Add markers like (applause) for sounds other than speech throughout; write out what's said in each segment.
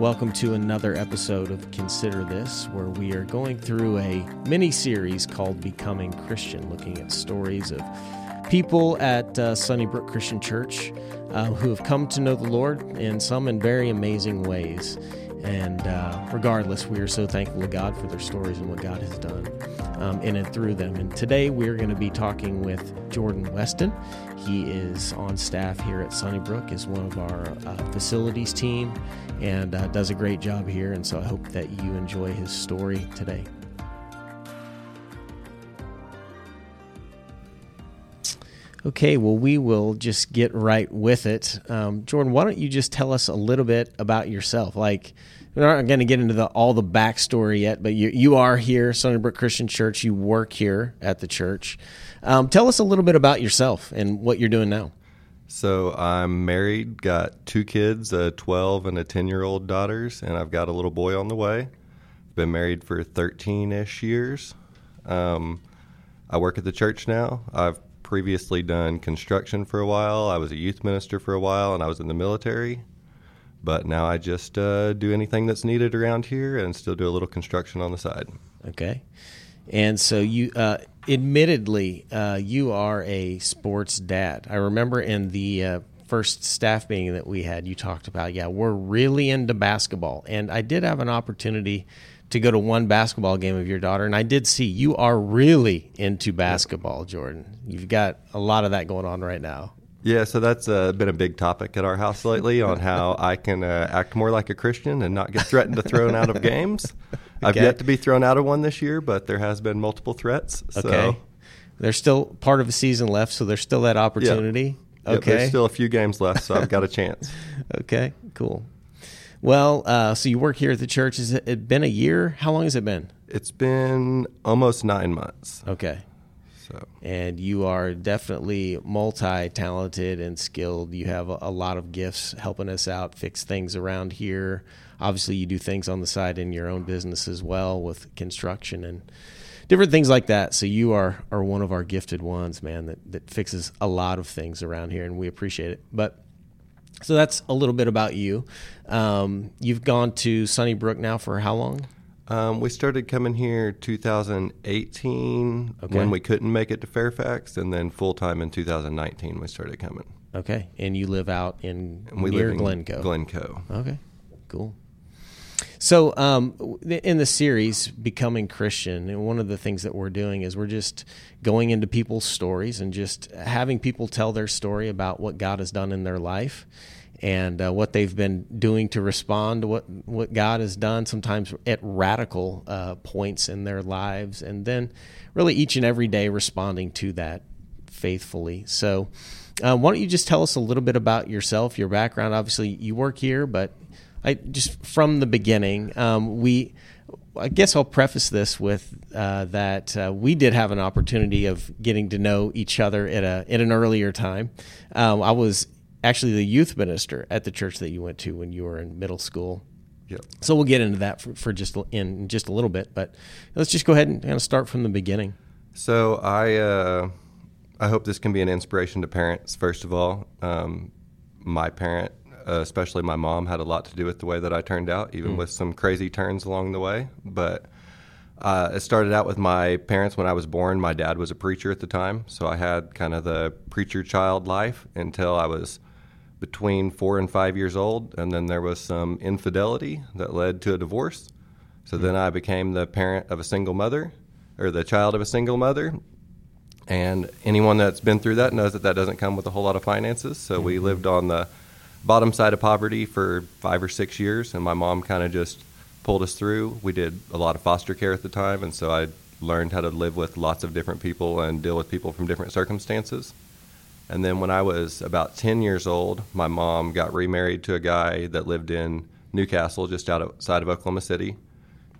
Welcome to another episode of Consider This, where we are going through a mini series called Becoming Christian, looking at stories of people at uh, Sunnybrook Christian Church uh, who have come to know the Lord, in some in very amazing ways. And uh, regardless, we are so thankful to God for their stories and what God has done um, in and through them. And today we're going to be talking with Jordan Weston. He is on staff here at Sunnybrook is one of our uh, facilities team and uh, does a great job here. And so I hope that you enjoy his story today. Okay, well, we will just get right with it. Um, Jordan, why don't you just tell us a little bit about yourself? Like, we're not going to get into the, all the backstory yet, but you, you are here, Sunnybrook Christian Church. You work here at the church. Um, tell us a little bit about yourself and what you're doing now. So I'm married, got two kids, a 12 and a 10 year old daughters, and I've got a little boy on the way. Been married for 13 ish years. Um, I work at the church now. I've previously done construction for a while. I was a youth minister for a while, and I was in the military. But now I just uh, do anything that's needed around here and still do a little construction on the side. Okay. And so you, uh, admittedly, uh, you are a sports dad. I remember in the uh, first staff meeting that we had, you talked about, yeah, we're really into basketball. And I did have an opportunity to go to one basketball game of your daughter, and I did see you are really into basketball, Jordan. You've got a lot of that going on right now. Yeah, so that's uh, been a big topic at our house lately on (laughs) how I can uh, act more like a Christian and not get threatened to thrown out of (laughs) games. I've yet to be thrown out of one this year, but there has been multiple threats. So. Okay. There's still part of a season left, so there's still that opportunity. Okay. Yep, there's still a few games left, so I've got a (laughs) chance. okay, cool. Well, uh, so you work here at the church. Has it been a year? How long has it been? It's been almost nine months. Okay. So. And you are definitely multi talented and skilled. You have a, a, lot of gifts helping us out, fix things around here. Obviously, you do things on the side in your own business as well with construction and different things like that. So you are, are one of our gifted ones, man, that, that fixes a lot of things around here, and we appreciate it. But so that's a little bit about you. Um, you've gone to Sunnybrook now for how long? Um, we started coming here 2018 okay. when we couldn't make it to Fairfax, and then full time in 2019 we started coming. Okay, and you live out in and we near live in Glencoe. Glencoe. Okay, cool. So, um, in the series "Becoming Christian," and one of the things that we're doing is we're just going into people's stories and just having people tell their story about what God has done in their life and uh, what they've been doing to respond to what what God has done. Sometimes at radical uh, points in their lives, and then really each and every day responding to that faithfully. So. Uh, why don't you just tell us a little bit about yourself, your background? Obviously, you work here, but I just from the beginning, um, we. I guess I'll preface this with uh, that uh, we did have an opportunity of getting to know each other at a at an earlier time. Um, I was actually the youth minister at the church that you went to when you were in middle school. Yep. So we'll get into that for, for just in just a little bit, but let's just go ahead and kind of start from the beginning. So I uh, I hope this can be an inspiration to parents. First of all, um, my parent uh, especially my mom, had a lot to do with the way that I turned out, even mm. with some crazy turns along the way. But uh, it started out with my parents when I was born. My dad was a preacher at the time, so I had kind of the preacher child life until I was between four and five years old. And then there was some infidelity that led to a divorce. So mm. then I became the parent of a single mother, or the child of a single mother. And anyone that's been through that knows that that doesn't come with a whole lot of finances. So mm-hmm. we lived on the bottom side of poverty for five or six years, and my mom kind of just pulled us through. We did a lot of foster care at the time, and so I learned how to live with lots of different people and deal with people from different circumstances. And then when I was about 10 years old, my mom got remarried to a guy that lived in Newcastle, just outside of Oklahoma City.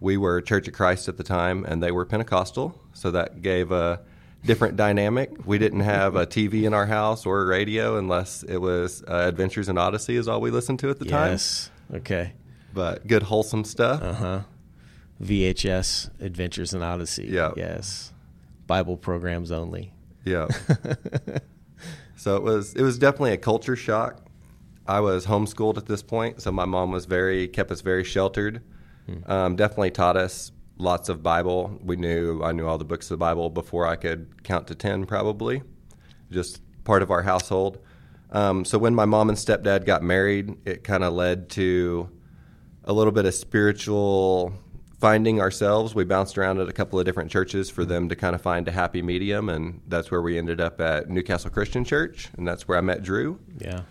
We were Church of Christ at the time, and they were Pentecostal, so that gave a different dynamic. We didn't have a TV in our house or a radio unless it was uh, Adventures in Odyssey is all we listened to at the time. Yes. Okay. But good wholesome stuff. Uh huh. VHS Adventures in Odyssey. Yeah. Yes. Bible programs only. Yeah. (laughs) so it was it was definitely a culture shock. I was homeschooled at this point, so my mom was very kept us very sheltered. Hmm. Um, definitely taught us lots of Bible. We knew I knew all the books of the Bible before I could count to ten, probably. Just part of our household. Um, so when my mom and stepdad got married, it kind of led to a little bit of spiritual finding ourselves. We bounced around at a couple of different churches for them to kind of find a happy medium, and that's where we ended up at Newcastle Christian Church, and that's where I met Drew. Yeah.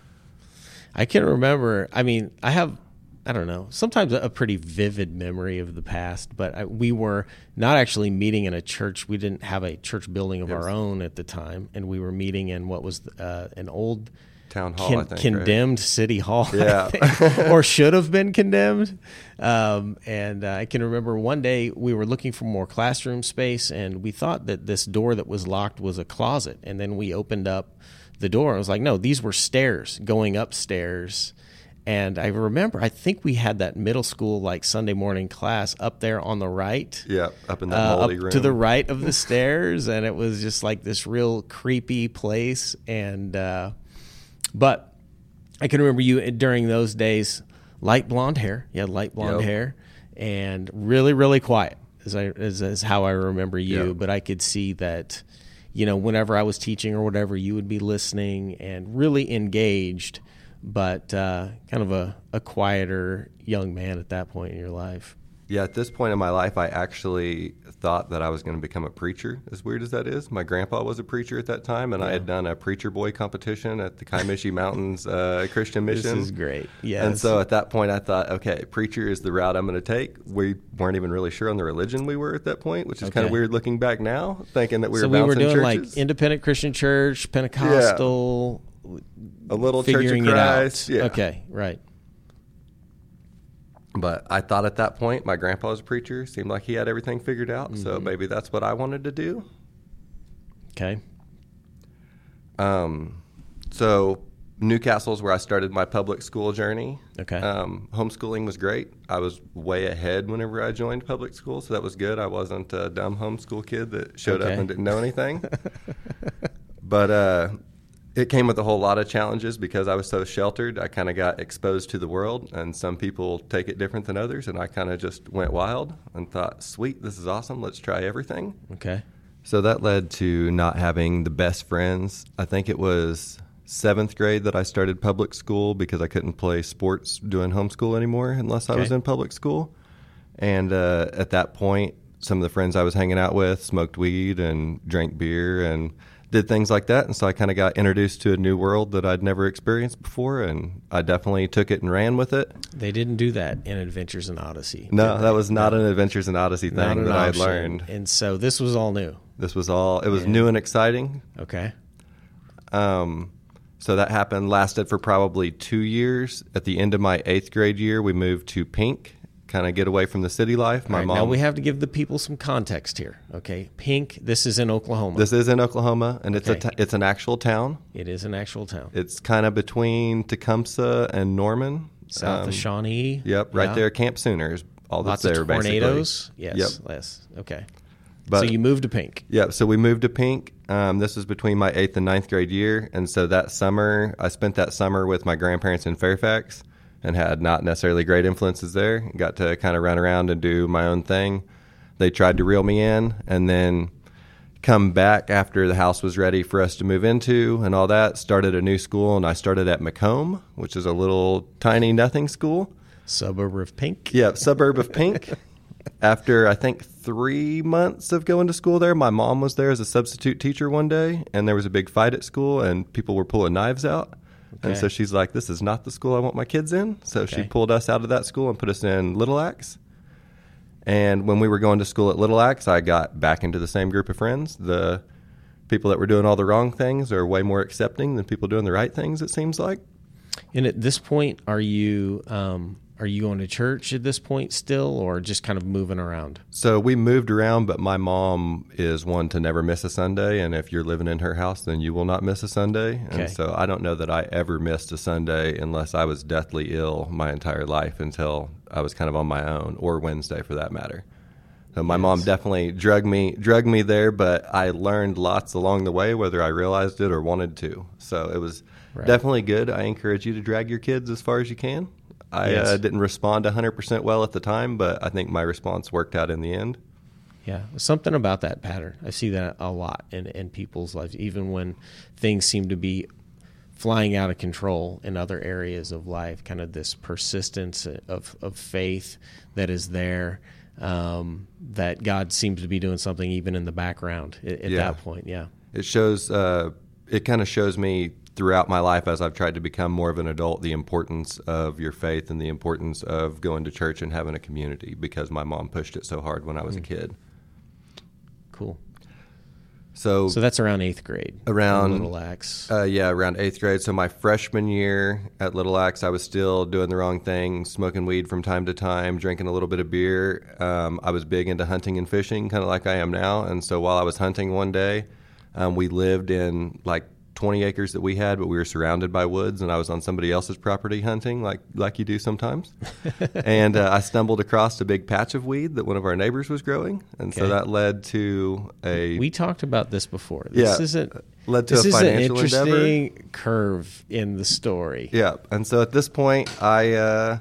I can remember, I mean, I have, I don't know, sometimes a pretty vivid memory of the past, but I, we were not actually meeting in a church. We didn't have a church building of Yes. our own at the time, and we were meeting in what was uh, an old Town Hall, con- I think. right? condemned city hall, Yeah. (laughs) or should have been condemned. Um, and uh, I can remember one day we were looking for more classroom space, and we thought that this door that was locked was a closet. And then we opened up the door. I was like, no, these were stairs going upstairs. And I remember, I think we had that middle school like Sunday morning class up there on the right Yeah, up in that uh, up room. to the right of the (laughs) stairs, and it was just like this real creepy place. And uh, but I can remember you during those days, light blonde hair. You had light blonde Yep. hair, and really, really quiet. As I is, is how I remember you. Yep. But I could see that, you know, whenever I was teaching or whatever, you would be listening and really engaged. But uh, kind of a, a quieter young man at that point in your life. Yeah, at this point in my life, I actually thought that I was going to become a preacher. As weird as that is, my grandpa was a preacher at that time, and I had done a preacher boy competition at the Kiamichi Mountains uh, Christian Mission. This is great. Yes. And so at that point, I thought, okay, preacher is the route I'm going to take. We weren't even really sure on the religion we were at that point, which is kind of weird looking back now, thinking that we so were we were doing like independent Christian church, Pentecostal, a little Church of figuring it Christ. out. Yeah. Okay, right. But I thought at that point, my grandpa was a preacher. Seemed like he had everything figured out. Mm-hmm. So maybe that's what I wanted to do. Okay. Um, so Newcastle's where I started my public school journey. Okay. Um, homeschooling was great. I was way ahead whenever I joined public school, so that was good. I wasn't a dumb homeschool kid that showed Okay. up and didn't know anything. (laughs) but uh, it came with a whole lot of challenges because I was so sheltered. I kind of got exposed to the world, and some people take it different than others. And I kind of just went wild and thought, "Sweet, this is awesome. Let's try everything." Okay. So that led to not having the best friends. I think it was seventh grade that I started public school because I couldn't play sports doing homeschool anymore unless I was in public school. And uh, at that point, some of the friends I was hanging out with smoked weed and drank beer and did things like that. And so I kind of got introduced to a new world that I'd never experienced before. And I definitely took it and ran with it. They didn't do that in Adventures in Odyssey. No, that was not an Adventures in Odyssey thing that I had learned. And so this was all new. This was all, it was new and exciting. Okay. Um, so that happened, lasted for probably two years. At the end of my eighth grade year, we moved to Pink, kind of get away from the city life. My right, mom. now we have to give the people some context here. Okay. Pink, this is in Oklahoma. this is in Oklahoma, and it's Okay. a t- it's an actual town. it is an actual town. It's kind of between Tecumseh and Norman. South Um, of Shawnee. Yep, right Yeah. there, Camp Sooners. All Lots that's there, of tornadoes. basically. Yes. Yep. Yes. Okay. But- so you moved to Pink. Yeah, so we moved to Pink. Um, this was between my eighth and ninth grade year, and so that summer, I spent that summer with my grandparents in Fairfax, and had not necessarily great influences there. Got to kind of run around and do my own thing. They tried to reel me in, and then come back after the house was ready for us to move into and all that. Started a new school, and I started at Macomb, which is a little tiny nothing school. Suburb of Pink. Yeah, suburb of Pink. (laughs) After I think three months of going to school there, my mom was there as a substitute teacher one day, and there was a big fight at school, and people were pulling knives out. And so she's like, "This is not the school I want my kids in." So she pulled us out of that school and put us in Little Axe. And when we were going to school at Little Axe, I got back into the same group of friends. The people that were doing all the wrong things are way more accepting than people doing the right things. It seems like. And at this point, are you um, are you going to church at this point still, or just kind of moving around? So we moved around, but my mom is one to never miss a Sunday. And if you're living in her house, then you will not miss a Sunday. Okay. And so I don't know that I ever missed a Sunday unless I was deathly ill my entire life until I was kind of on my own, or Wednesday for that matter. So my mom definitely drug me drug me there, but I learned lots along the way, whether I realized it or wanted to. So it was Right. definitely good. I encourage you to drag your kids as far as you can. I Yes. uh, didn't respond 100% well at the time, but I think my response worked out in the end. Yeah, something about that pattern. I see that a lot in, in people's lives, even when things seem to be flying out of control in other areas of life. Kind of this persistence of of faith that is there. Um, that God seems to be doing something even in the background at, at Yeah. that point. Yeah. It shows. Uh, it kind of shows me throughout my life as I've tried to become more of an adult the importance of your faith and the importance of going to church and having a community because my mom pushed it so hard when I was a kid. Cool. So, So that's around eighth grade. Around- Little Axe. uh, yeah, around eighth grade. So my freshman year at Little Axe, I was still doing the wrong thing, smoking weed from time to time, drinking a little bit of beer. Um, I was big into hunting and fishing, kind of like I am now. And so while I was hunting one day, um, we lived in like 20 acres that we had, but we were surrounded by woods, and I was on somebody else's property hunting, like like you do sometimes. (laughs) and uh, I stumbled across a big patch of weed that one of our neighbors was growing, and so that led to a we talked about this before. This Yeah, isn't led to this a is an financial endeavor. interesting curve in the story. Yeah, and so at this point, I uh,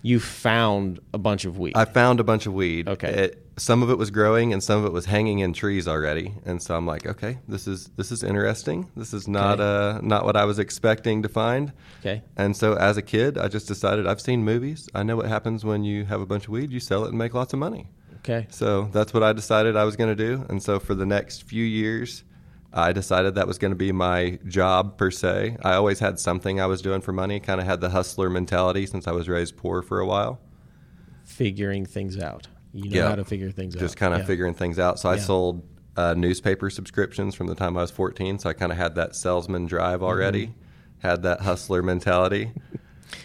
You found a bunch of weed. I found a bunch of weed. Okay. It, some of it was growing, and some of it was hanging in trees already. And so I'm like, okay, this is this is interesting. This is not Okay. uh not what I was expecting to find. okay. And so as a kid, I just decided I've seen movies. I know what happens when you have a bunch of weed. You sell it and make lots of money. Okay. So that's what I decided I was going to do. And so for the next few years, I decided that was going to be my job per se. I always had something I was doing for money, kind of had the hustler mentality since I was raised poor for a while. Figuring things out. You know Yeah. how to figure things out. Just kind of Yeah. figuring things out. So I sold uh, newspaper subscriptions from the time I was 14. So I kind of had that salesman drive already, Mm-hmm. had that hustler mentality. (laughs)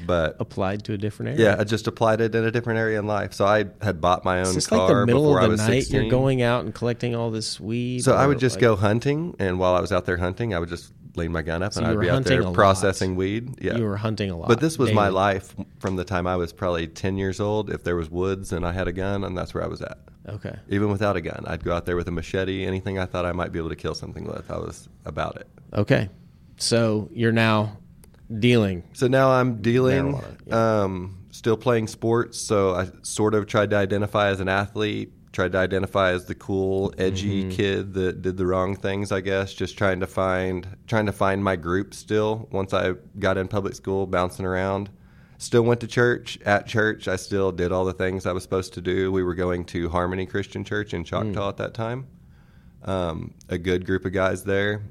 But applied to a different area. yeah, I just applied it in a different area in life. So I had bought my own Is this car like the middle before I of the was night? 16. You're going out and collecting all this weed. So I would just like- go hunting, and while I was out there hunting, I would just lean my gun up So and I'd be out there a lot. processing weed. Yeah, You were hunting a lot. but this was my life from the time I was probably ten years old. If there was woods and I had a gun, and that's where I was at. Okay. Even without a gun, I'd go out there with a machete, anything I thought I might be able to kill something with. I was about it. Okay. So you're now dealing. So now I'm dealing, Marijuana, um, still playing sports. So I sort of tried to identify as an athlete, tried to identify as the cool, edgy Mm-hmm. kid that did the wrong things. I guess just trying to find trying to find my group. Still, once I got in public school, bouncing around. Still went to church. At church, I still did all the things I was supposed to do. We were going to Harmony Christian Church in Choctaw at that time. Um, a good group of guys there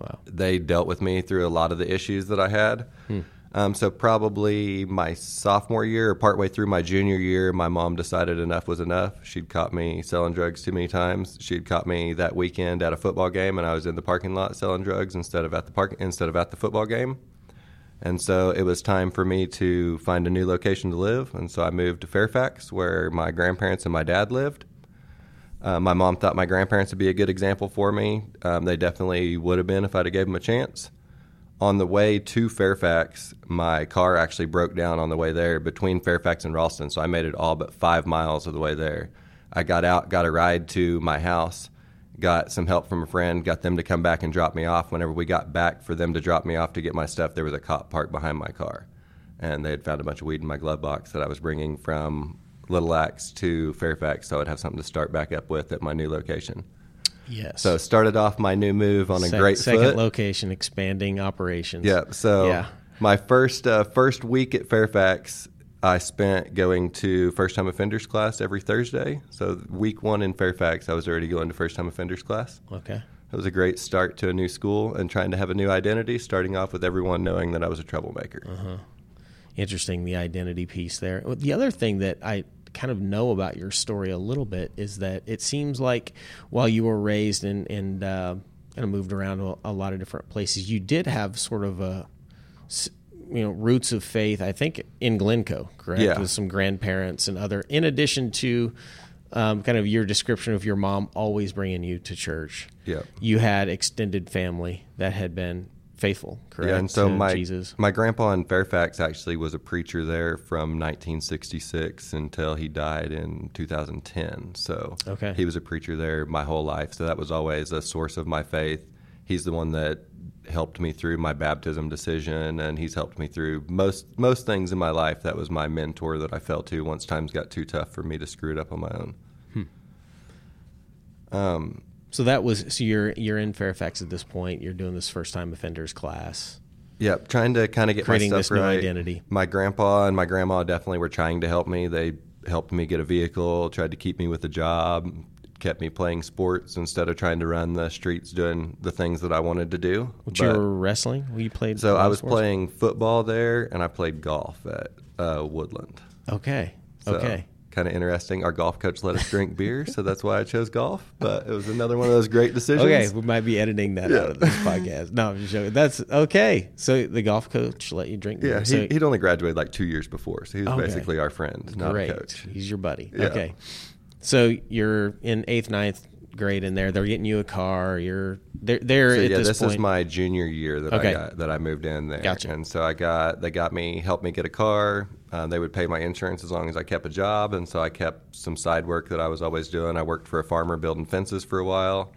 Wow. they dealt with me through a lot of the issues that I had. Um, so probably my sophomore year or partway through my junior year, my mom decided enough was enough. She'd caught me selling drugs too many times. She'd caught me that weekend at a football game, and I was in the parking lot selling drugs instead of at the park instead of at the football game. And so it was time for me to find a new location to live. And so I moved to Fairfax, where my grandparents and my dad lived. Uh, my mom thought my grandparents would be a good example for me. Um, they definitely would have been if I'd have gave them a chance. On the way to Fairfax, my car actually broke down on the way there between Fairfax and Ralston, so I made it all but five miles of the way there. I got out, got a ride to my house, got some help from a friend, got them to come back and drop me off. Whenever we got back for them to drop me off to get my stuff, there was a cop parked behind my car, and they had found a bunch of weed in my glove box that I was bringing from Little Axe to Fairfax, so I'd have something to start back up with at my new location. Yes. So started off my new move on a Sec- great second foot. location, expanding operations. Yeah. So Yeah. my first uh, first week at Fairfax, I spent going to first time offenders class every Thursday. So week one in Fairfax, I was already going to first time offenders class. Okay. It was a great start to a new school and trying to have a new identity. Starting off with everyone knowing that I was a troublemaker. Uh-huh. Interesting, the identity piece there. The other thing that I kind of know about your story a little bit is that it seems like while you were raised and and uh, kind of moved around a, a lot of different places, you did have sort of a you know roots of faith. I think in Glencoe, correct, Yeah. with some grandparents and other. In addition to um, kind of your description of your mom always bringing you to church. Yep. You had extended family that had been faithful, correct? Yeah, and so my Jesus. my grandpa in Fairfax actually was a preacher there from 1966 until he died in 2010. So Okay. he was a preacher there my whole life. So that was always a source of my faith. He's the one that helped me through my baptism decision, and he's helped me through most most things in my life. That was my mentor that I fell to once times got too tough for me to screw it up on my own. Um, So that was so you're you're in Fairfax at this point. You're doing this first time offenders class. Yep, trying to kind of get Creating my this stuff new identity. My grandpa and my grandma definitely were trying to help me. They helped me get a vehicle, tried to keep me with a job, kept me playing sports instead of trying to run the streets doing the things that I wanted to do. Which But- you were wrestling? You played. so I was sports? playing football there, and I played golf at uh, Woodland. Okay. So, okay. Kind of interesting. Our golf coach let us drink beer, so that's why I chose golf. But it was another one of those great decisions. Okay, we might be editing that out of this (laughs) podcast. No, I'm just joking. That's okay. So the golf coach let you drink. Yeah, beer. So, he, he'd only graduated like two years before, so he was Okay. basically our friend, not great. a coach. He's your buddy. Yeah. Okay. So you're in eighth, ninth grade in there. They're getting you a car. You're they're, they're So yeah, this, this, is my junior year that Okay. I got that I moved in there. Gotcha. And so I got they got me helped me get a car. Uh, they would pay my insurance as long as I kept a job, and so I kept some side work that I was always doing. I worked for a farmer building fences for a while.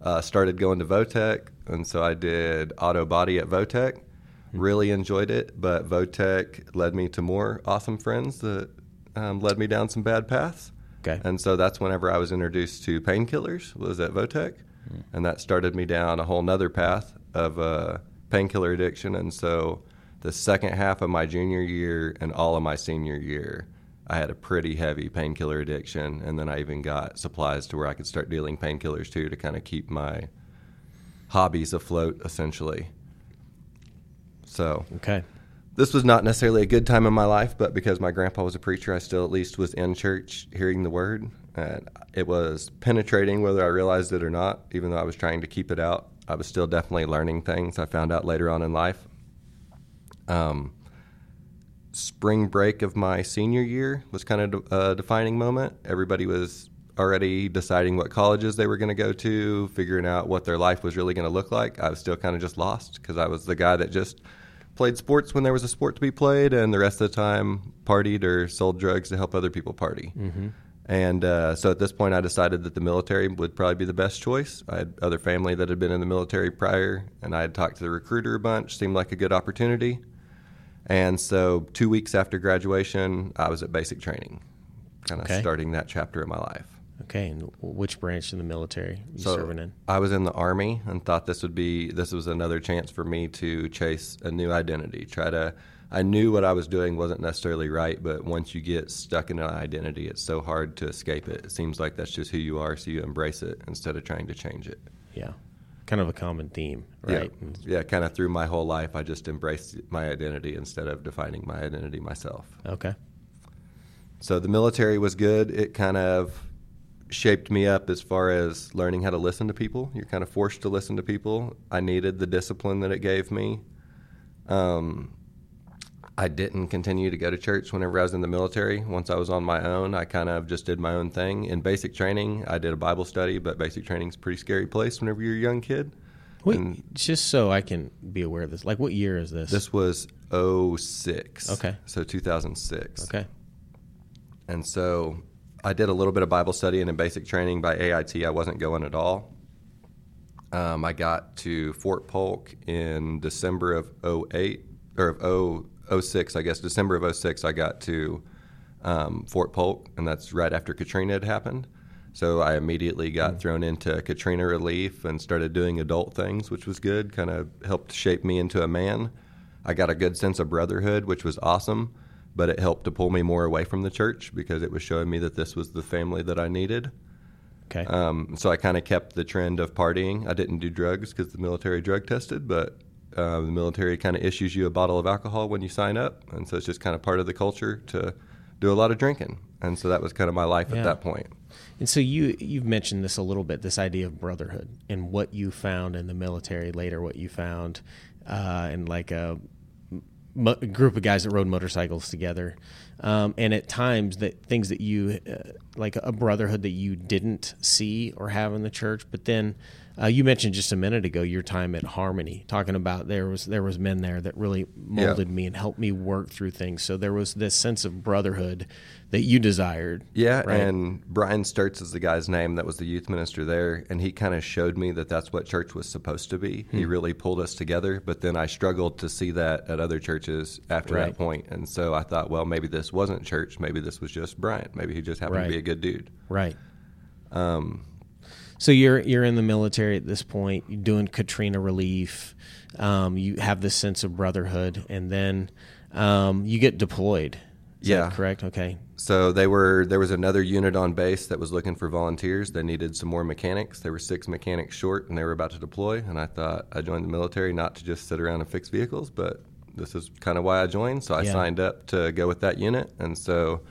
Uh, started going to Votech, and so I did auto body at Votech. Really enjoyed it, but Votech led me to more awesome friends that um, led me down some bad paths. okay. And so that's whenever I was introduced to painkillers was at Votech, and that started me down a whole nother path of uh, painkiller addiction. And so the second half of my junior year and all of my senior year, I had a pretty heavy painkiller addiction, and then I even got supplies to where I could start dealing painkillers too to kind of keep my hobbies afloat, essentially. So okay. this was not necessarily a good time in my life, but because my grandpa was a preacher, I still at least was in church hearing the word. And it was penetrating whether I realized it or not, even though I was trying to keep it out. I was still definitely learning things I found out later on in life. Um, spring break of my senior year was kind of a defining moment. Everybody was already deciding what colleges they were going to go to, figuring out what their life was really going to look like. I was still kind of just lost because I was the guy that just played sports when there was a sport to be played, and the rest of the time partied or sold drugs to help other people party. Mm-hmm. And uh, so at this point, I decided that the military would probably be the best choice. I had other family that had been in the military prior, and I had talked to the recruiter a bunch. Seemed like a good opportunity. And so, two weeks after graduation, I was at basic training, kind of Okay. starting that chapter of my life. Okay. And which branch in the military you So serving in? I was in the army and thought this would be this was another chance for me to chase a new identity. Try to I knew what I was doing wasn't necessarily right, but once you get stuck in an identity, it's so hard to escape it. It seems like that's just who you are, so you embrace it instead of trying to change it. Yeah. Kind of a common theme, right? Yeah, yeah kind of through my whole life, I just embraced my identity instead of defining my identity myself. Okay. So the military was good. It kind of shaped me up as far as learning how to listen to people. You're kind of forced to listen to people. I needed the discipline that it gave me. Um, I didn't continue to go to church whenever I was in the military. Once I was on my own, I kind of just did my own thing. In basic training, I did a Bible study, but basic training's a pretty scary place whenever you're a young kid. Wait, And- just so I can be aware of this. Like, what year is this? This was 06. Okay. So 2006. Okay. And so I did a little bit of Bible study and in basic training by AIT. I wasn't going at all. Um, I got to Fort Polk in December of 08, or of 0, 06, I guess, December of 06, I got to um, Fort Polk, and that's right after Katrina had happened. So I immediately got thrown into Katrina relief and started doing adult things, which was good, kind of helped shape me into a man. I got a good sense of brotherhood, which was awesome, but it helped to pull me more away from the church because it was showing me that this was the family that I needed. Okay. Um, so I kind of kept the trend of partying. I didn't do drugs because the military drug tested, but uh, the military kind of issues you a bottle of alcohol when you sign up, and so it's just kind of part of the culture to do a lot of drinking. And so that was kind of my life Yeah. at that point. And so you you've mentioned this a little bit, this idea of brotherhood and what you found in the military later, what you found uh, in like a mo- group of guys that rode motorcycles together, um, and at times that things that you uh, like a brotherhood that you didn't see or have in the church, but then Uh, you mentioned just a minute ago your time at Harmony, talking about there was there was men there that really molded Yeah. me and helped me work through things. So there was this sense of brotherhood that you desired. Yeah, right? and Brian Sturts is the guy's name that was the youth minister there, and he kind of showed me that that's what church was supposed to be. Hmm. He really pulled us together, but then I struggled to see that at other churches after Right. that point, and so I thought, well, maybe this wasn't church, maybe this was just Brian, maybe he just happened Right. to be a good dude. Right. Um, So you're you're in the military at this point. You're doing Katrina relief. Um, you have this sense of brotherhood, and then um, you get deployed. Is Yeah. correct. Okay. So they were there was another unit on base that was looking for volunteers. They needed some more mechanics. They were six mechanics short, and they were about to deploy. And I thought I joined the military not to just sit around and fix vehicles, but this is kind of why I joined. So I Yeah. signed up to go with that unit, and so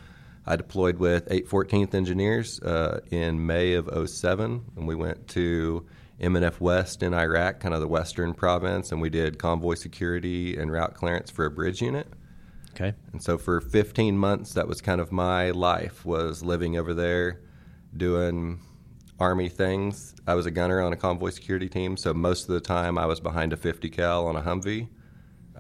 I deployed with 814th Engineers uh, in May of 07, and we went to MNF West in Iraq, kind of the western province, and we did convoy security and route clearance for a bridge unit. Okay. And so for 15 months, that was kind of my life was living over there, doing army things. I was a gunner on a convoy security team, so most of the time I was behind a 50 cal on a Humvee.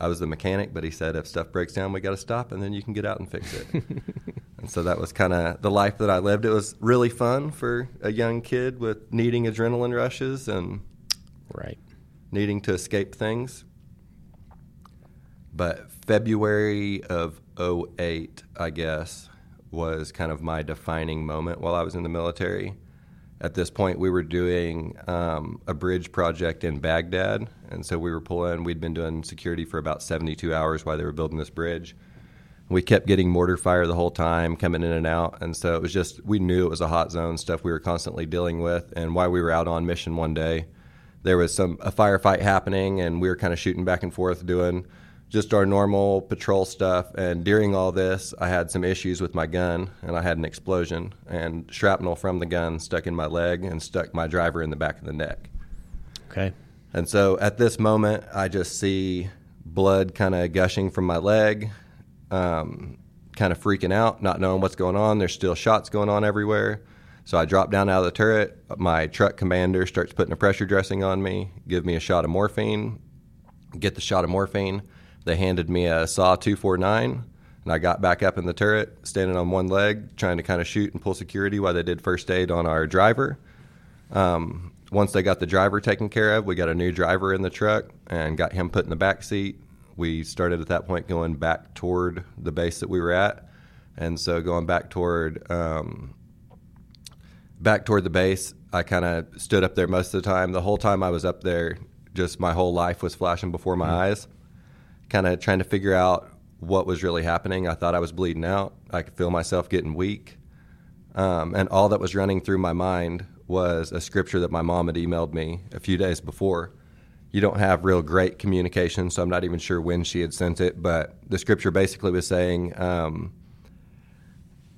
I was the mechanic, but he said if stuff breaks down, we got to stop, and then you can get out and fix it. (laughs) and so that was kind of the life that I lived. It was really fun for a young kid with needing adrenaline rushes and Right. needing to escape things. But February of 08, I guess, was kind of my defining moment while I was in the military. At this point, we were doing um, a bridge project in Baghdad. And so we were pulling, we'd been doing security for about 72 hours while they were building this bridge. We kept getting mortar fire the whole time, coming in and out. And so it was just, we knew it was a hot zone, stuff we were constantly dealing with. And while we were out on mission one day, there was some a firefight happening and we were kind of shooting back and forth doing just our normal patrol stuff and during all this i had some issues with my gun and i had an explosion and shrapnel from the gun stuck in my leg and stuck my driver in the back of the neck Okay. and so at this moment i just see blood kind of gushing from my leg um, kind of freaking out not knowing what's going on there's still shots going on everywhere so I drop down out of the turret. My truck commander starts putting a pressure dressing on me, give me a shot of morphine, get the shot of morphine. They handed me a SAW 249, and I got back up in the turret, standing on one leg, trying to kind of shoot and pull security while they did first aid on our driver. Um, once they got the driver taken care of, we got a new driver in the truck and got him put in the back seat. We started at that point going back toward the base that we were at. And so going back toward um, back toward the base. I kind of stood up there most of the time. The whole time I was up there, just my whole life was flashing before my eyes, kind of trying to figure out what was really happening. I thought I was bleeding out. I could feel myself getting weak. Um, and all that was running through my mind was a scripture that my mom had emailed me a few days before. You don't have real great communication, so I'm not even sure when she had sent it, but the scripture basically was saying, um,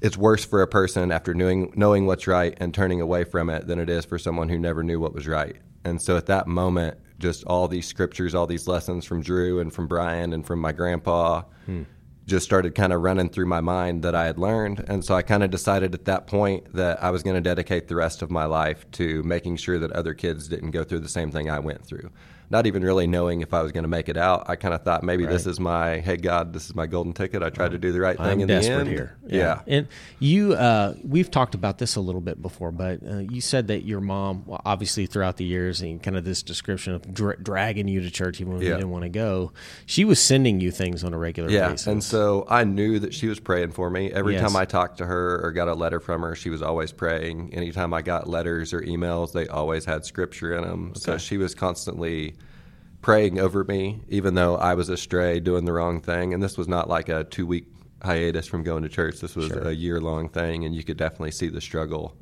it's worse for a person after knowing knowing what's right and turning away from it than it is for someone who never knew what was right. And so at that moment, just all these scriptures, all these lessons from Drew and from Brian and from my grandpa hmm. just started kind of running through my mind that I had learned. And so I kind of decided at that point that I was going to dedicate the rest of my life to making sure that other kids didn't go through the same thing I went through. Not even really knowing if I was going to make it out. I kind of thought maybe this is my, hey, God, this is my golden ticket. I tried to do the right thing I'm in desperate the end. here. yeah. And you, uh, we've talked about this a little bit before, but uh, you said that your mom, well, obviously throughout the years, and kind of this description of dra- dragging you to church even when you didn't want to go, she was sending you things on a regular Yeah, basis. and so I knew that she was praying for me. Every Yes. time I talked to her or got a letter from her, she was always praying. Anytime I got letters or emails, they always had scripture in them. So she was constantly praying over me, even though I was astray, doing the wrong thing. And this was not like a two week hiatus from going to church. This was Sure. a year long thing, and you could definitely see the struggle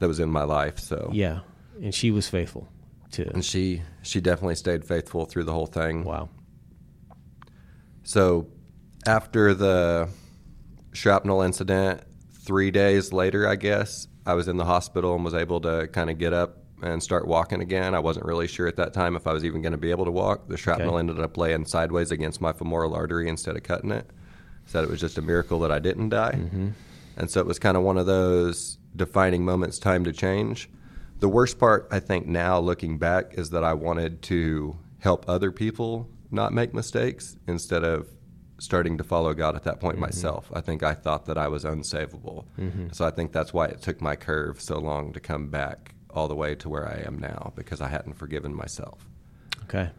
that was in my life. So yeah, and she was faithful too. and she she definitely stayed faithful through the whole thing. Wow. So after the shrapnel incident, three days later, I guess, I was in the hospital and was able to kind of get up and start walking again. I wasn't really sure at that time if I was even going to be able to walk. The shrapnel Okay. ended up laying sideways against my femoral artery instead of cutting it. Said it was just a miracle that I didn't die. And so it was kind of one of those defining moments, time to change. the worst part, I think, now looking back, is that I wanted to help other people not make mistakes instead of starting to follow God at that point Mm-hmm. myself. I think I thought that I was unsavable. So I think that's why it took my curve so long to come back all the way to where I am now because I hadn't forgiven myself. Okay.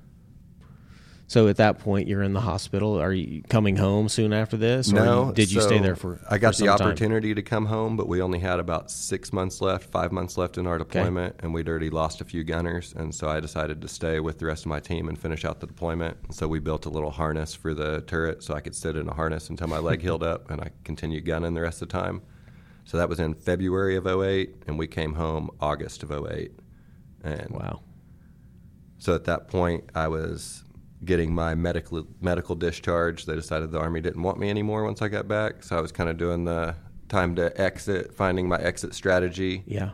So at that point, you're in the hospital. Are you coming home soon after this? Or No, did you so stay there for? I got for the some time? opportunity to come home, but we only had about six months left, five months left in our deployment, and we'd already lost a few gunners, and so I decided to stay with the rest of my team and finish out the deployment. So we built a little harness for the turret, so I could sit in a harness until my leg (laughs) healed up, and I continued gunning the rest of the time. So that was in February of 08, and we came home August of 08. And Wow. so at that point, I was getting my medical medical discharge. They decided the army didn't want me anymore once I got back, so I was kind of doing the time to exit, finding my exit strategy. Yeah.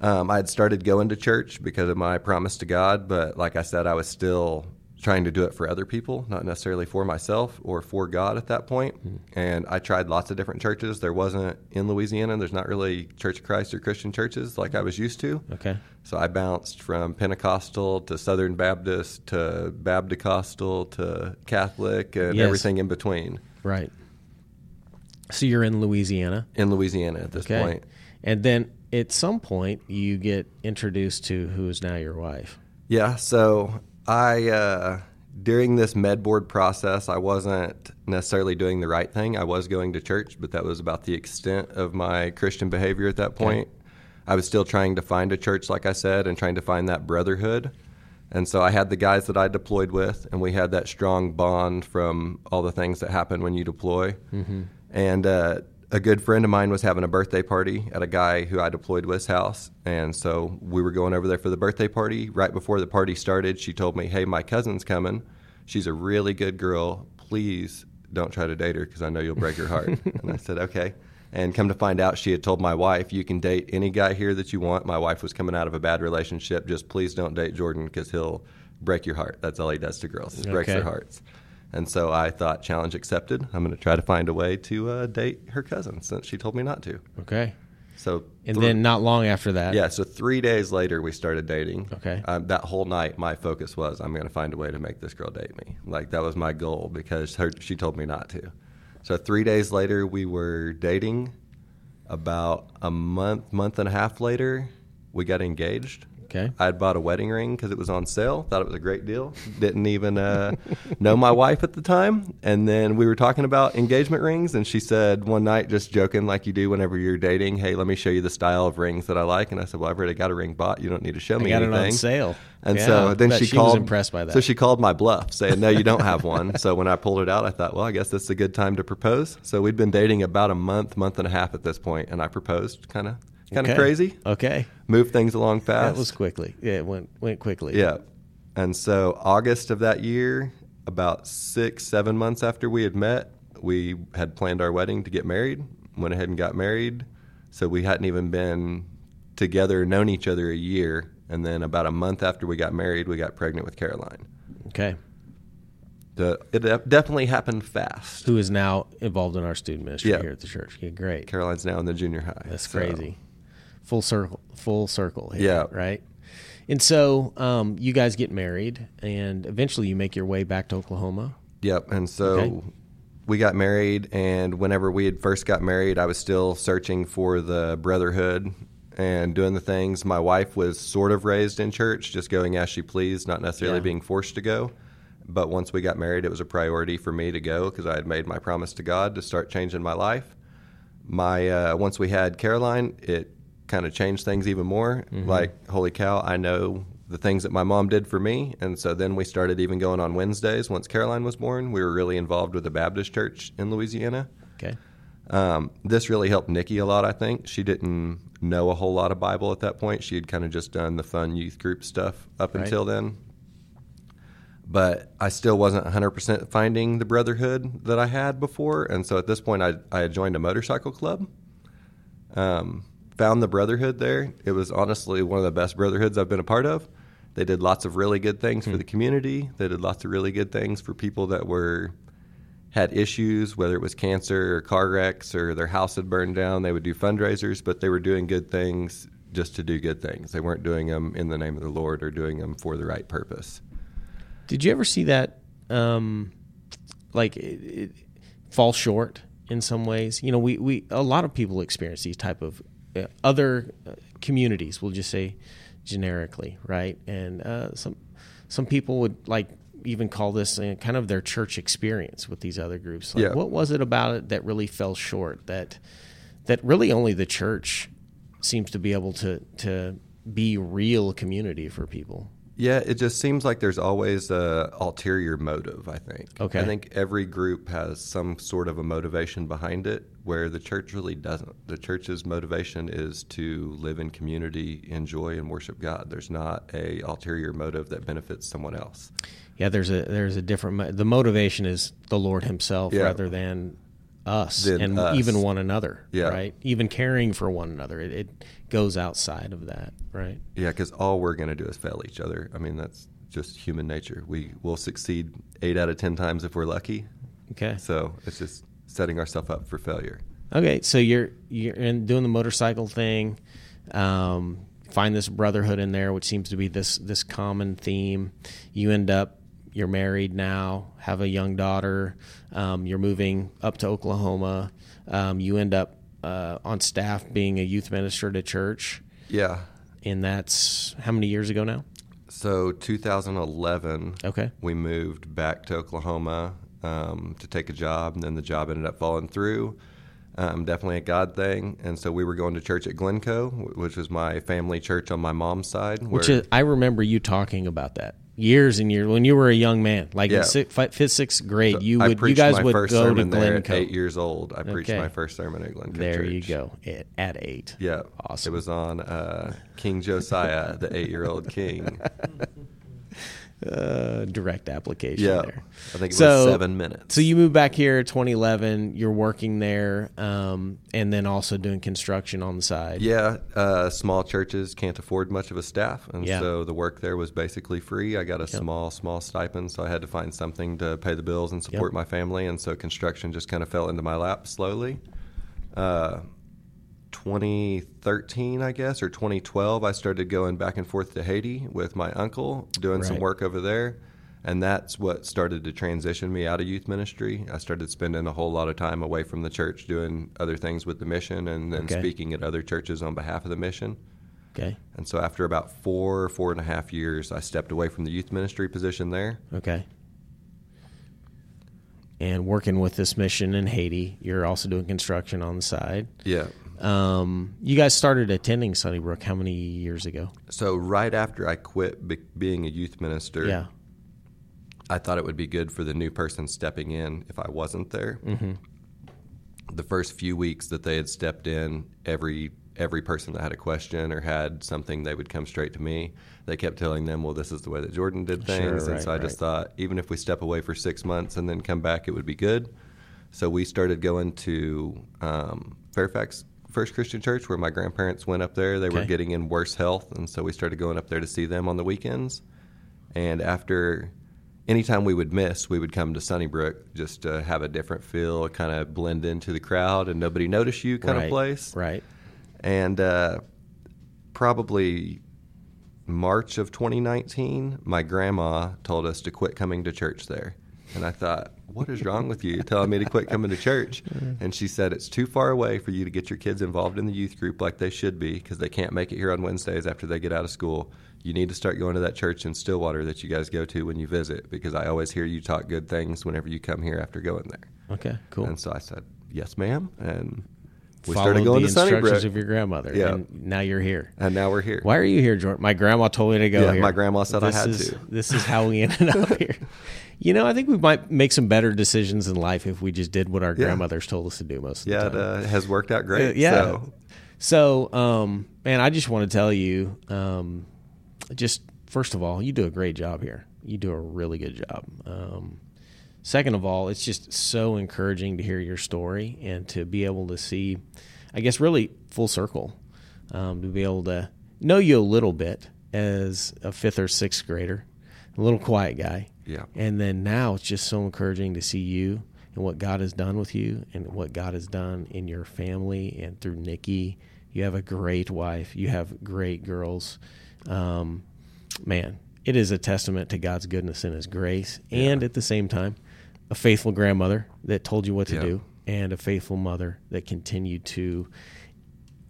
Um, I had started going to church because of my promise to God, but like I said, I was still trying to do it for other people, not necessarily for myself or for God at that point. Hmm. And I tried lots of different churches. There wasn't in Louisiana. There's not really Church of Christ or Christian churches like I was used to. Okay. So I bounced from Pentecostal to Southern Baptist to Baptist to Catholic and Yes. everything in between Right. So you're in Louisiana. in Louisiana at this Okay. point. And then at some point, you get introduced to who is now your wife. Yeah, so I uh, during this med board process, I wasn't necessarily doing the right thing. I was going to church, but that was about the extent of my Christian behavior at that point. I was still trying to find a church, like I said, and trying to find that brotherhood. And so I had the guys that I deployed with, and we had that strong bond from all the things that happen when you deploy. And uh, a good friend of mine was having a birthday party at a guy who I deployed with's house. And so we were going over there for the birthday party. Right before the party started, she told me, Hey, my cousin's coming. She's a really good girl. Please don't try to date her because I know you'll break her heart. (laughs) and I said, Okay. And come to find out, she had told my wife, You can date any guy here that you want. My wife was coming out of a bad relationship. Just please don't date Jordan because he'll break your heart. That's all he does to girls, he breaks their hearts. And so I thought, challenge accepted. I'm going to try to find a way to uh, date her cousin since she told me not to. Okay. So And thr- then not long after that. yeah, so three days later we started dating. Okay. Um, that whole night, my focus was I'm going to find a way to make this girl date me. Like that was my goal because her, she told me not to. So three days later we were dating. About a month, month and a half later, we got engaged. Okay. I had bought a wedding ring because it was on sale. Thought it was a great deal. Didn't even uh, (laughs) know my wife at the time. And then we were talking about engagement rings, and she said one night, just joking like you do whenever you're dating, "Hey, let me show you the style of rings that I like." And I said, "Well, I've already got a ring bought. You don't need to show I me got anything." it on sale. And Yeah, so then she she called. was impressed by that. So she called my bluff, saying, "No, you don't have one." so when I pulled it out, I thought, "Well, I guess this is a good time to propose." So we'd been dating about a month, month and a half at this point, and I proposed, kind of, kind of Okay. crazy. Okay. Move things along fast. That was quickly. Yeah, it went went quickly. Yeah. And so August of that year, about six, seven months after we had met, we had planned our wedding to get married. Went ahead and got married. So we hadn't even been together, known each other a year. And then about a month after we got married, we got pregnant with Caroline. Okay. The, it definitely happened fast. Who is now involved in our student ministry Yeah. here at the church? Yeah, great. Caroline's now in the junior high. That's So- crazy. Full circle. Full circle. Here, Yeah. Right. And so um, you guys get married, and eventually you make your way back to Oklahoma. Yep. And so Okay. we got married, and whenever we had first got married, I was still searching for the brotherhood and doing the things. My wife was sort of raised in church, just going as she pleased, not necessarily Yeah. being forced to go. But once we got married, it was a priority for me to go because I had made my promise to God to start changing my life. My uh, once we had Caroline, it kind of changed things even more. Like, holy cow, I know the things that my mom did for me, and so then we started even going on Wednesdays. Once Caroline was born, we were really involved with the Baptist church in Louisiana. Okay. Um, this really helped Nikki a lot, I think. She didn't know a whole lot of Bible at that point. She had kind of just done the fun youth group stuff up Right. until then. But I still wasn't 100% finding the brotherhood that I had before. And so at this point, I, I had joined a motorcycle club. Um, found the brotherhood there. It was honestly one of the best brotherhoods I've been a part of. They did lots of really good things for the community. They did lots of really good things for people that were had issues, whether it was cancer or car wrecks or their house had burned down. They would do fundraisers, but they were doing good things just to do good things. They weren't doing them in the name of the Lord or doing them for the right purpose. Did you ever see that, um, like, it, it fall short in some ways? You know, we, we a lot of people experience these type of other uh, communities. We'll just say generically, right? And uh, some some people would like even call this uh, kind of their church experience with these other groups. Like, Yeah. What was it about it that really fell short? That that really only the church seems to be able to to be real community for people. Yeah, it just seems like there's always a ulterior motive. I think. Okay. I think every group has some sort of a motivation behind it, where the church really doesn't. The church's motivation is to live in community, enjoy, and worship God. There's not a ulterior motive that benefits someone else. Yeah, there's a there's a different the motivation is the Lord Himself Yeah. rather than us Than and us. even one another. Yeah. right. Even caring for one another, it, it goes outside of that. Right. Yeah, because all we're going to do is fail each other. I mean, that's just human nature. We will succeed eight out of ten times if we're lucky. Okay. So it's just setting ourselves up for failure. Okay. So you're you're in doing the motorcycle thing. Um, find this brotherhood in there, which seems to be this this common theme. You end up you're married now, have a young daughter. Um, you're moving up to Oklahoma. Um, you end up uh, on staff being a youth minister at a church. Yeah. and that's how many years ago now? So 2011, Okay. we moved back to Oklahoma um, to take a job, and then the job ended up falling through. Um, definitely a God thing, and so we were going to church at Glencoe, which was my family church on my mom's side. Which is, I remember you talking about that years and years when you were a young man, like Yeah. in sixth, fifth, sixth grade. You I would, you guys my would first go to sermon there at Glencoe. eight years old. I preached my first sermon at Glencoe. There you go. At, at eight. Yeah, Awesome. It was on uh, King Josiah, the eight-year-old king. (laughs) Uh, direct application Yeah, there. I think it So- was seven minutes. So you moved back here 2011. You're working there, um, and then also doing construction on the side. Yeah, uh, small churches can't afford much of a staff, and Yeah. so the work there was basically free. I got a small, small stipend, so I had to find something to pay the bills and support my family, and so construction just kind of fell into my lap slowly. Uh, 2013, I guess, or 2012, I started going back and forth to Haiti with my uncle, doing some work over there. And that's what started to transition me out of youth ministry. I started spending a whole lot of time away from the church doing other things with the mission and then Okay. speaking at other churches on behalf of the mission. Okay. And so after about four, four and a half years, I stepped away from the youth ministry position there. Okay. And working with this mission in Haiti, you're also doing construction on the side. Yeah. Um, you guys started attending Sunnybrook how many years ago? So right after I quit be- being a youth minister, Yeah. I thought it would be good for the new person stepping in if I wasn't there. Mm-hmm. The first few weeks that they had stepped in, every every person that had a question or had something, they would come straight to me. They kept telling them, "Well, this is the way that Jordan did Sure, things," and right, so I just thought, even if we step away for six months and then come back, it would be good. So we started going to um, Fairfax First Christian Church, where my grandparents went up there. They were getting in worse health, and so we started going up there to see them on the weekends. And after anytime we would miss, we would come to Sunnybrook just to have a different feel, kind of blend into the crowd and nobody notice you kind right. of place. Right. And uh, probably March of 2019, my grandma told us to quit coming to church there. And I thought, what is wrong with you telling me to quit coming to church? (laughs) And she said, it's too far away for you to get your kids involved in the youth group like they should be because they can't make it here on Wednesdays after they get out of school. You need to start going to that church in Stillwater that you guys go to when you visit because I always hear you talk good things whenever you come here after going there. Okay. Cool. And so I said, yes, ma'am. And we Followed started going the to instructions of your grandmother. Yeah. And now you're here. and now we're here. Why are you here, Jordan? My grandma told me to go Yeah, here. my grandma said I had is- to. This is how we ended up (laughs) here. You know, I think we might make some better decisions in life if we just did what our Yeah. grandmothers told us to do most of Yeah, the it uh, has worked out great. Uh, yeah. So, So, um, man, I just want to tell you, um, just first of all, you do a great job here. You do a really good job. Um, second of all, it's just so encouraging to hear your story and to be able to see, I guess, really full circle, um, to be able to know you a little bit as a fifth or sixth grader, a little quiet guy. Yeah. And then now it's just so encouraging to see you and what God has done with you and what God has done in your family and through Nikki You have a great wife. You have great girls. Um, man, it is a testament to God's goodness and His grace, and at the same time, a faithful grandmother that told you what to Yeah. do, and a faithful mother that continued to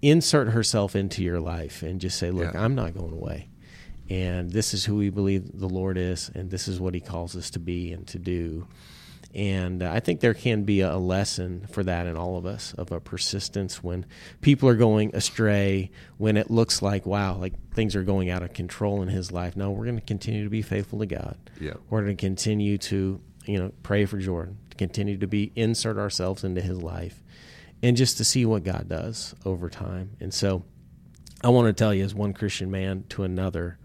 insert herself into your life and just say, "Look, Yeah. I'm not going away." And this is who we believe the Lord is, and this is what He calls us to be and to do. And uh, I think there can be a lesson for that in all of us of a persistence when people are going astray, when it looks like, wow, like things are going out of control in his life. No, we're going to continue to be faithful to God. Yeah. We're going to continue to, you know, pray for Jordan, to continue to be insert ourselves into his life and just to see what God does over time. And so I want to tell you, as one Christian man to another,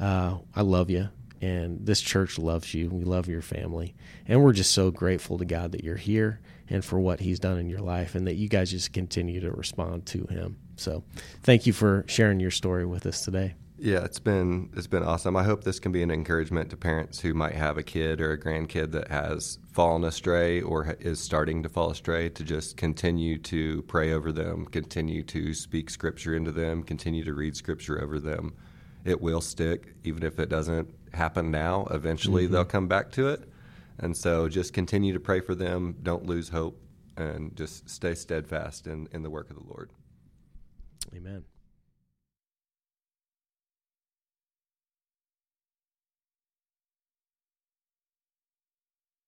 uh, I love you, and this church loves you. We love your family, and we're just so grateful to God that you're here and for what He's done in your life, and that you guys just continue to respond to Him. So, thank you for sharing your story with us today. Yeah, it's been it's been awesome. I hope this can be an encouragement to parents who might have a kid or a grandkid that has fallen astray or is starting to fall astray to just continue to pray over them, continue to speak scripture into them, continue to read scripture over them. It will stick even if it doesn't happen now. Eventually mm-hmm. they'll come back to it. And so just continue to pray for them, don't lose hope and just stay steadfast in, in the work of the Lord. Amen.